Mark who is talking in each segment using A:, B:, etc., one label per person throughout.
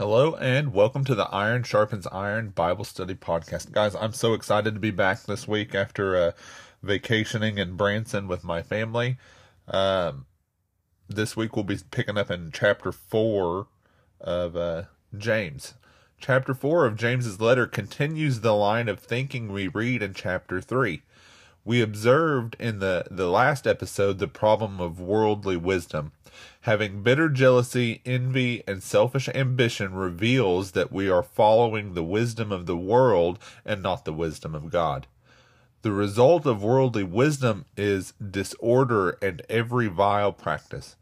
A: Hello and welcome to the Iron Sharpens Iron Bible Study Podcast. Guys, I'm so excited to be back this week after uh, vacationing in Branson with my family. Um, this week we'll be picking up in chapter 4 of uh, James. Chapter 4 of James's letter continues the line of thinking we read in chapter 3. We observed in the, the last episode the problem of worldly wisdom. Having bitter jealousy, envy, and selfish ambition reveals that we are following the wisdom of the world and not the wisdom of God. The result of worldly wisdom is disorder and every vile practice.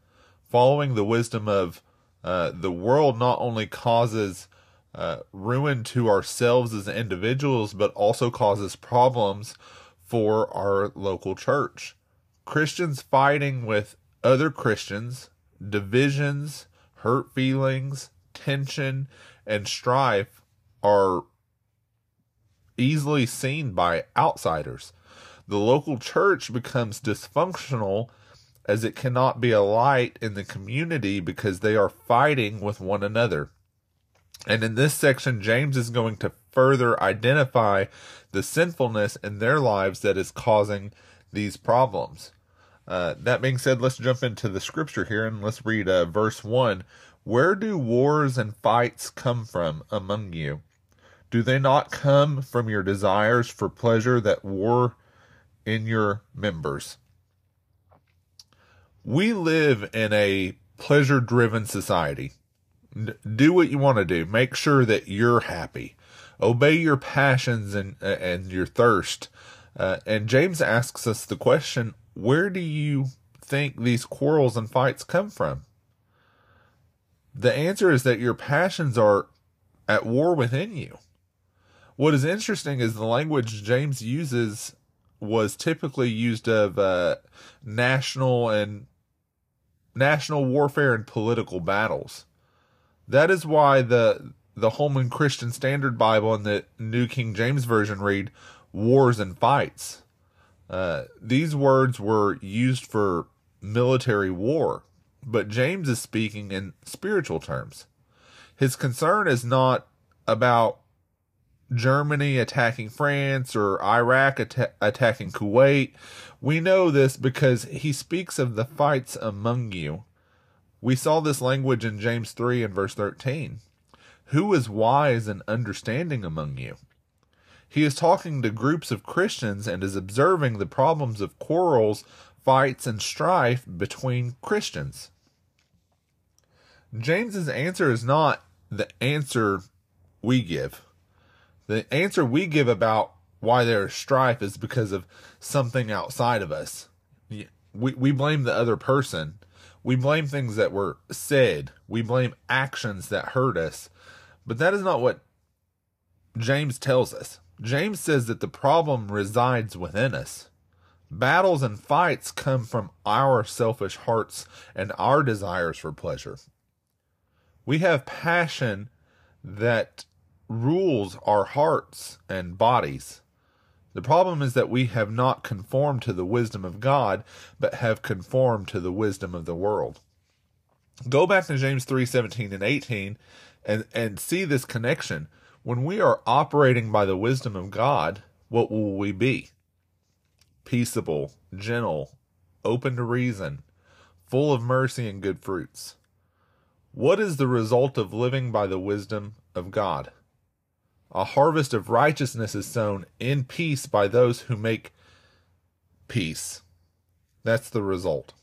A: Following the wisdom of uh, the world not only causes uh, ruin to ourselves as individuals, but also causes problems for our local church. Christians fighting with other Christians, divisions, hurt feelings, tension, and strife are easily seen by outsiders. The local church becomes dysfunctional as it cannot be a light in the community because they are fighting with one another. And in this section, James is going to further identify the sinfulness in their lives that is causing these problems. Uh, that being said, let's jump into the scripture here and let's read uh, verse 1. Where do wars and fights come from among you? Do they not come from your desires for pleasure that war in your members? We live in a pleasure driven society. Do what you want to do. Make sure that you're happy obey your passions and and your thirst. Uh, and James asks us the question: Where do you think these quarrels and fights come from? The answer is that your passions are at war within you. What is interesting is the language James uses was typically used of uh, national and national warfare and political battles. That is why the the Holman Christian Standard Bible and the New King James Version read wars and fights. Uh, these words were used for military war, but James is speaking in spiritual terms. His concern is not about Germany attacking France or Iraq at- attacking Kuwait. We know this because he speaks of the fights among you. We saw this language in James 3 and verse 13. Who is wise and understanding among you? He is talking to groups of Christians and is observing the problems of quarrels, fights, and strife between Christians. James's answer is not the answer we give. The answer we give about why there is strife is because of something outside of us. We, we blame the other person. We blame things that were said. We blame actions that hurt us. But that is not what James tells us. James says that the problem resides within us. Battles and fights come from our selfish hearts and our desires for pleasure. We have passion that rules our hearts and bodies. The problem is that we have not conformed to the wisdom of God, but have conformed to the wisdom of the world. Go back to James 3 17 and 18 and and see this connection. When we are operating by the wisdom of God what will we be? Peaceable gentle open to reason full of mercy and good fruits. What is the result of living by the wisdom of God? A harvest of righteousness is sown in peace by those who make peace. That's the result.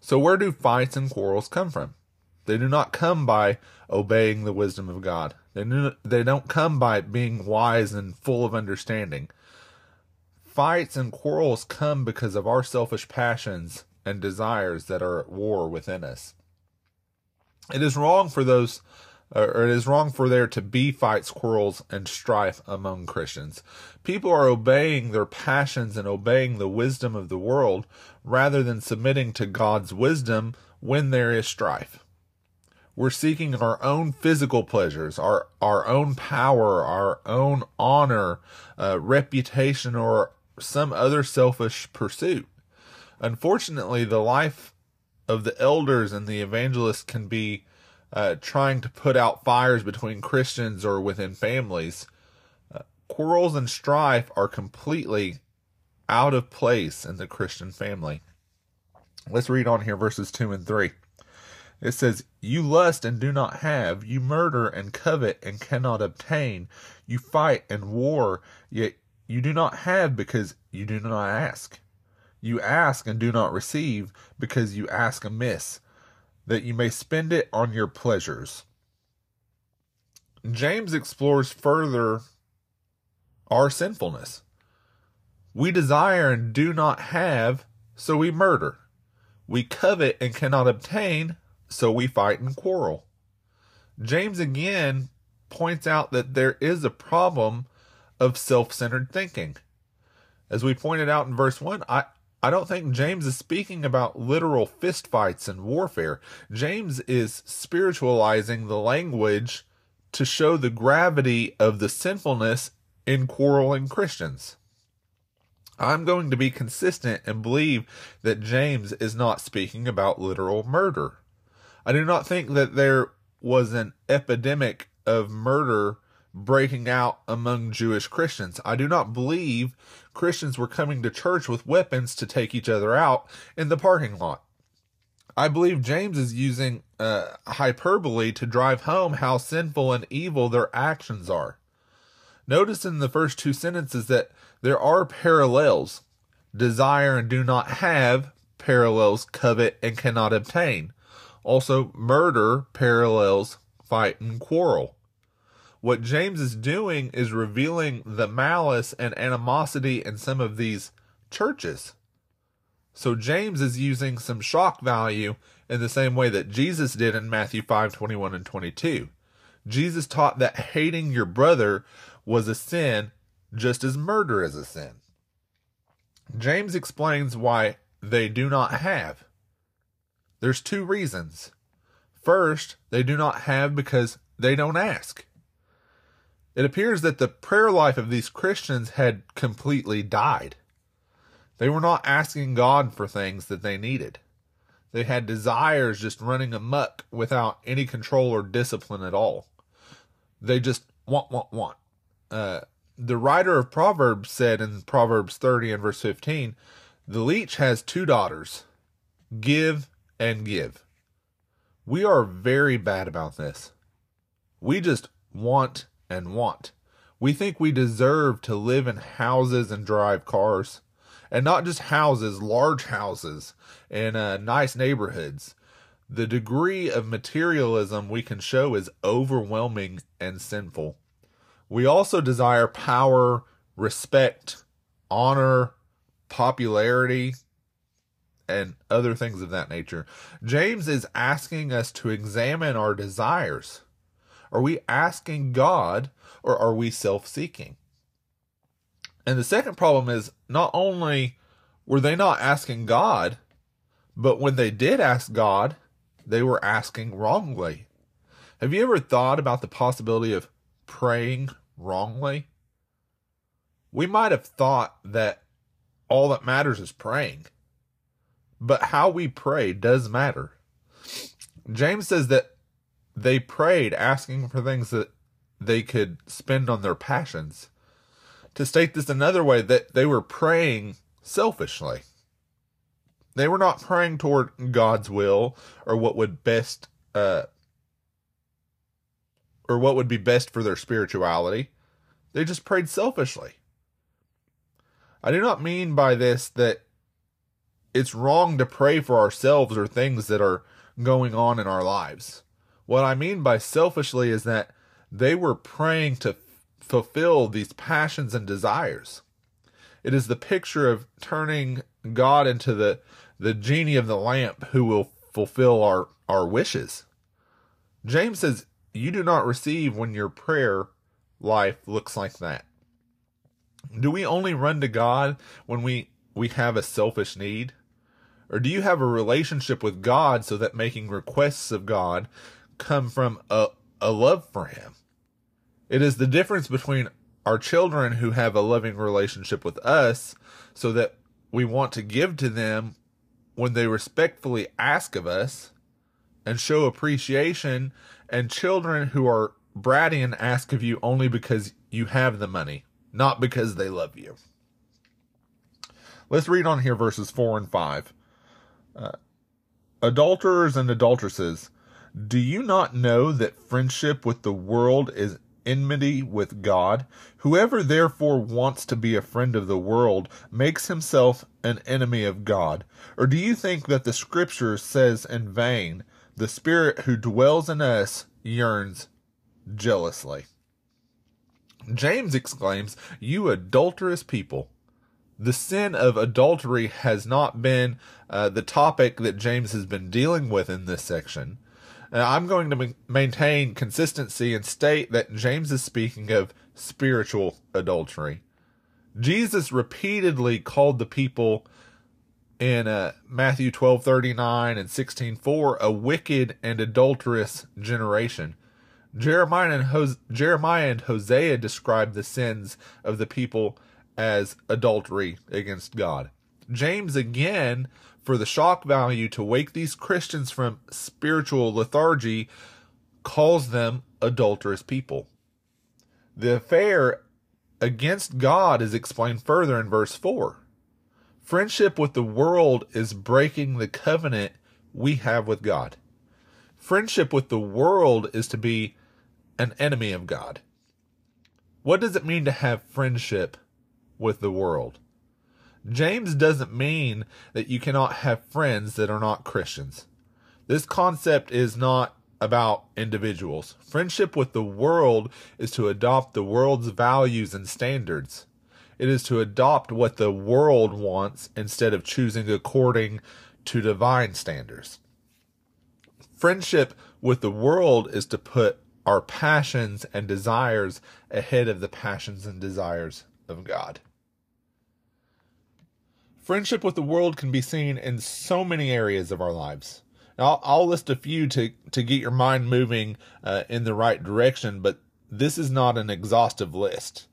A: So where do fights and quarrels come from they do not come by obeying the wisdom of God. They, do, they don't come by being wise and full of understanding. Fights and quarrels come because of our selfish passions and desires that are at war within us. It is wrong for those or it is wrong for there to be fights, quarrels, and strife among Christians. People are obeying their passions and obeying the wisdom of the world rather than submitting to God's wisdom when there is strife. We're seeking our own physical pleasures, our, our own power, our own honor, uh, reputation, or some other selfish pursuit. Unfortunately, the life of the elders and the evangelists can be uh, trying to put out fires between Christians or within families. Uh, quarrels and strife are completely out of place in the Christian family. Let's read on here verses 2 and 3. It says, You lust and do not have, you murder and covet and cannot obtain, you fight and war, yet you do not have because you do not ask. You ask and do not receive because you ask amiss, that you may spend it on your pleasures. James explores further our sinfulness. We desire and do not have, so we murder. We covet and cannot obtain, so we fight and quarrel. James again points out that there is a problem of self centered thinking. As we pointed out in verse 1, I, I don't think James is speaking about literal fistfights and warfare. James is spiritualizing the language to show the gravity of the sinfulness in quarreling Christians. I'm going to be consistent and believe that James is not speaking about literal murder. I do not think that there was an epidemic of murder breaking out among Jewish Christians. I do not believe Christians were coming to church with weapons to take each other out in the parking lot. I believe James is using uh, hyperbole to drive home how sinful and evil their actions are. Notice in the first two sentences that there are parallels. Desire and do not have parallels covet and cannot obtain. Also, murder parallels fight and quarrel. What James is doing is revealing the malice and animosity in some of these churches. So James is using some shock value in the same way that Jesus did in Matthew 5 21 and 22. Jesus taught that hating your brother was a sin just as murder is a sin. James explains why they do not have. There's two reasons. First, they do not have because they don't ask. It appears that the prayer life of these Christians had completely died. They were not asking God for things that they needed. They had desires just running amuck without any control or discipline at all. They just want, want, want. Uh, the writer of Proverbs said in Proverbs 30 and verse 15, the leech has two daughters, give and give. We are very bad about this. We just want and want. We think we deserve to live in houses and drive cars. And not just houses, large houses in uh, nice neighborhoods. The degree of materialism we can show is overwhelming and sinful. We also desire power, respect, honor, popularity, and other things of that nature. James is asking us to examine our desires. Are we asking God or are we self seeking? And the second problem is not only were they not asking God, but when they did ask God, they were asking wrongly. Have you ever thought about the possibility of praying wrongly, we might have thought that all that matters is praying. But how we pray does matter. James says that they prayed asking for things that they could spend on their passions. To state this another way, that they were praying selfishly. They were not praying toward God's will or what would best uh, or what would be best for their spirituality. They just prayed selfishly. I do not mean by this that it's wrong to pray for ourselves or things that are going on in our lives. What I mean by selfishly is that they were praying to fulfill these passions and desires. It is the picture of turning God into the, the genie of the lamp who will fulfill our, our wishes. James says you do not receive when your prayer life looks like that. Do we only run to God when we, we have a selfish need? Or do you have a relationship with God so that making requests of God come from a, a love for Him? It is the difference between our children who have a loving relationship with us so that we want to give to them when they respectfully ask of us and show appreciation, and children who are bratty and ask of you only because you have the money, not because they love you. Let's read on here verses 4 and 5. Uh, adulterers and adulteresses, do you not know that friendship with the world is enmity with God? Whoever therefore wants to be a friend of the world makes himself an enemy of God. Or do you think that the scripture says in vain, the spirit who dwells in us yearns jealously? James exclaims, You adulterous people the sin of adultery has not been uh, the topic that James has been dealing with in this section. I'm going to ma- maintain consistency and state that James is speaking of spiritual adultery. Jesus repeatedly called the people in uh, Matthew 12:39 and 16:4 a wicked and adulterous generation. Jeremiah and, Jeremiah and Hosea describe the sins of the people as adultery against God. James, again, for the shock value to wake these Christians from spiritual lethargy, calls them adulterous people. The affair against God is explained further in verse 4. Friendship with the world is breaking the covenant we have with God. Friendship with the world is to be an enemy of God. What does it mean to have friendship with the world. James doesn't mean that you cannot have friends that are not Christians. This concept is not about individuals. Friendship with the world is to adopt the world's values and standards. It is to adopt what the world wants instead of choosing according to divine standards. Friendship with the world is to put our passions and desires ahead of the passions and desires of God. Friendship with the world can be seen in so many areas of our lives. I'll, I'll, list a few to, to get your mind moving uh, in the right direction, but this is not an exhaustive list.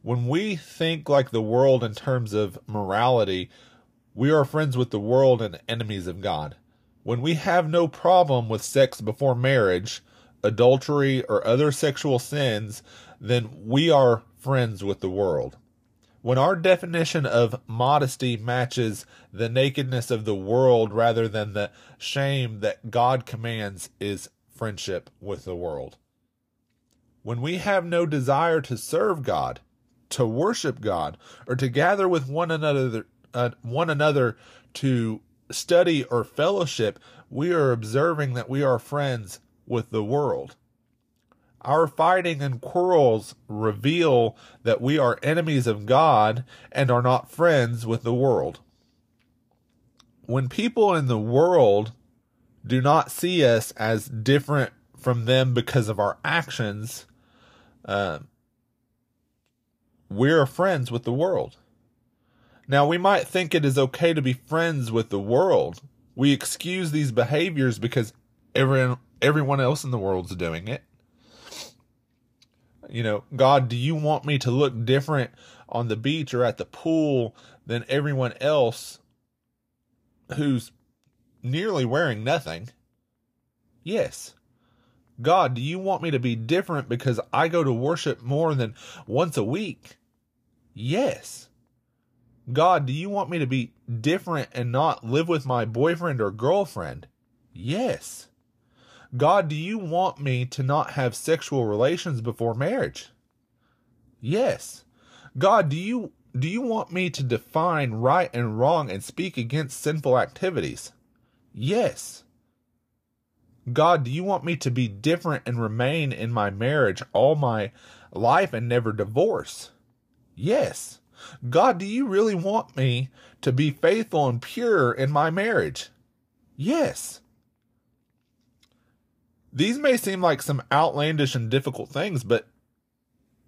A: When we think like the world in terms of morality, we are friends with the world and enemies of God. When we have no problem with sex before marriage, adultery, or other sexual sins, then we are friends with the world. When our definition of modesty matches the nakedness of the world rather than the shame that God commands is friendship with the world. When we have no desire to serve God, to worship God, or to gather with one another, uh, one another to study or fellowship, we are observing that we are friends with the world. Our fighting and quarrels reveal that we are enemies of God and are not friends with the world. When people in the world do not see us as different from them because of our actions, uh, we're friends with the world. Now, we might think it is okay to be friends with the world. We excuse these behaviors because everyone, everyone else in the world's doing it. You know, God, do you want me to look different on the beach or at the pool than everyone else who's nearly wearing nothing? Yes. God, do you want me to be different because I go to worship more than once a week? Yes. God, do you want me to be different and not live with my boyfriend or girlfriend? Yes. God, do you want me to not have sexual relations before marriage? Yes. God, do you do you want me to define right and wrong and speak against sinful activities? Yes. God, do you want me to be different and remain in my marriage all my life and never divorce? Yes. God, do you really want me to be faithful and pure in my marriage? Yes. These may seem like some outlandish and difficult things, but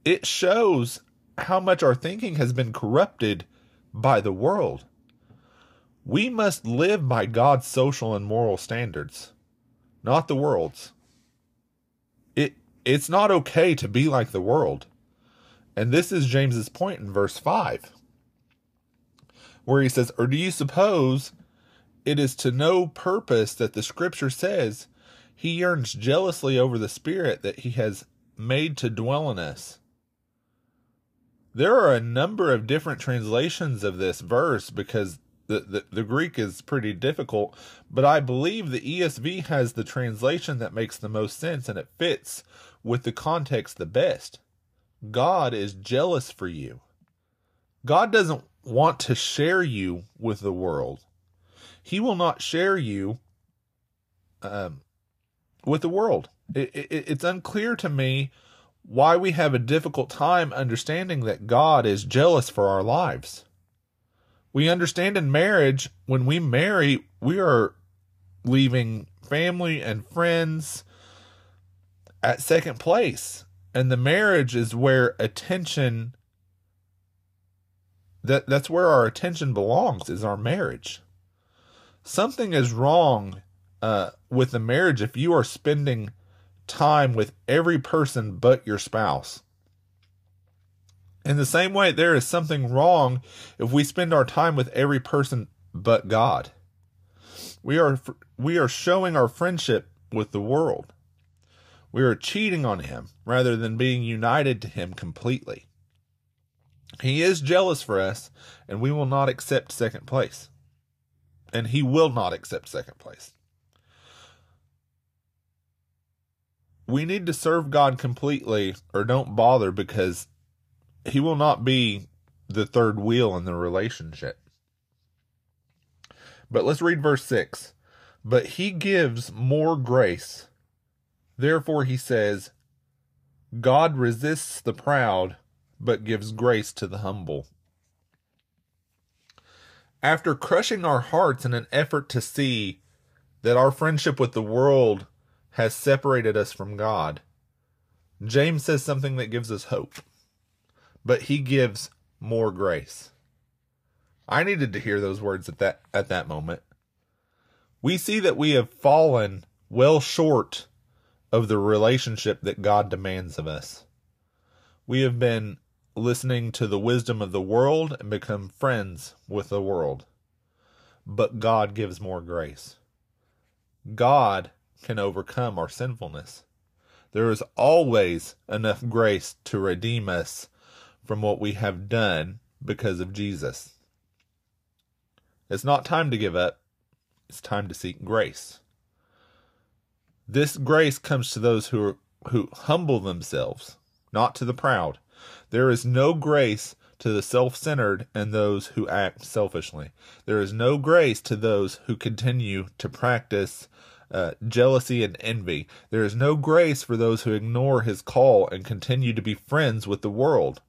A: it shows how much our thinking has been corrupted by the world. We must live by God's social and moral standards, not the world's. It it's not okay to be like the world. And this is James's point in verse 5, where he says, Or do you suppose it is to no purpose that the scripture says, He yearns jealously over the Spirit that He has made to dwell in us. There are a number of different translations of this verse because the, the, the Greek is pretty difficult, but I believe the ESV has the translation that makes the most sense and it fits with the context the best. God is jealous for you. God doesn't want to share you with the world. He will not share you um, with the world. It, it, it's unclear to me why we have a difficult time understanding that God is jealous for our lives. We understand in marriage, when we marry, we are leaving family and friends at second place. And the marriage is where attention that that's where our attention belongs is our marriage. Something is wrong uh, with the marriage if you are spending time with every person but your spouse. In the same way, there is something wrong if we spend our time with every person but God. We are we are showing our friendship with the world. We are cheating on him rather than being united to him completely. He is jealous for us, and we will not accept second place. And he will not accept second place. We need to serve God completely or don't bother because he will not be the third wheel in the relationship. But let's read verse 6. But he gives more grace. Therefore, he says, God resists the proud, but gives grace to the humble. After crushing our hearts in an effort to see that our friendship with the world has separated us from God, James says something that gives us hope but he gives more grace. I needed to hear those words at that at that moment. We see that we have fallen well short of the relationship that God demands of us. We have been listening to the wisdom of the world and become friends with the world. But God gives more grace. God can overcome our sinfulness. There is always enough grace to redeem us from what we have done because of Jesus. It's not time to give up, it's time to seek grace. This grace comes to those who are, who humble themselves, not to the proud. There is no grace to the self-centered and those who act selfishly. There is no grace to those who continue to practice uh, jealousy and envy. There is no grace for those who ignore his call and continue to be friends with the world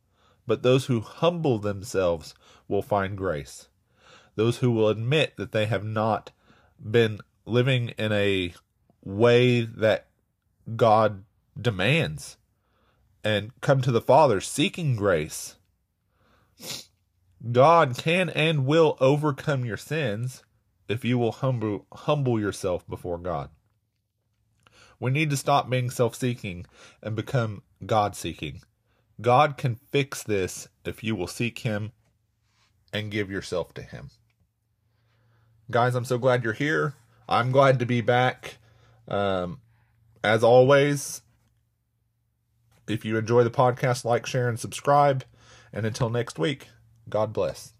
A: but those who humble themselves will find grace. Those who will admit that they have not been living in a way that God demands and come to the Father seeking grace. God can and will overcome your sins if you will humble humble yourself before God. We need to stop being self-seeking and become God-seeking. God can fix this if you will seek Him and give yourself to Him. Guys, I'm so glad you're here. I'm glad to be back. Um, as always, if you enjoy the podcast, like, share, and subscribe. And until next week, God bless.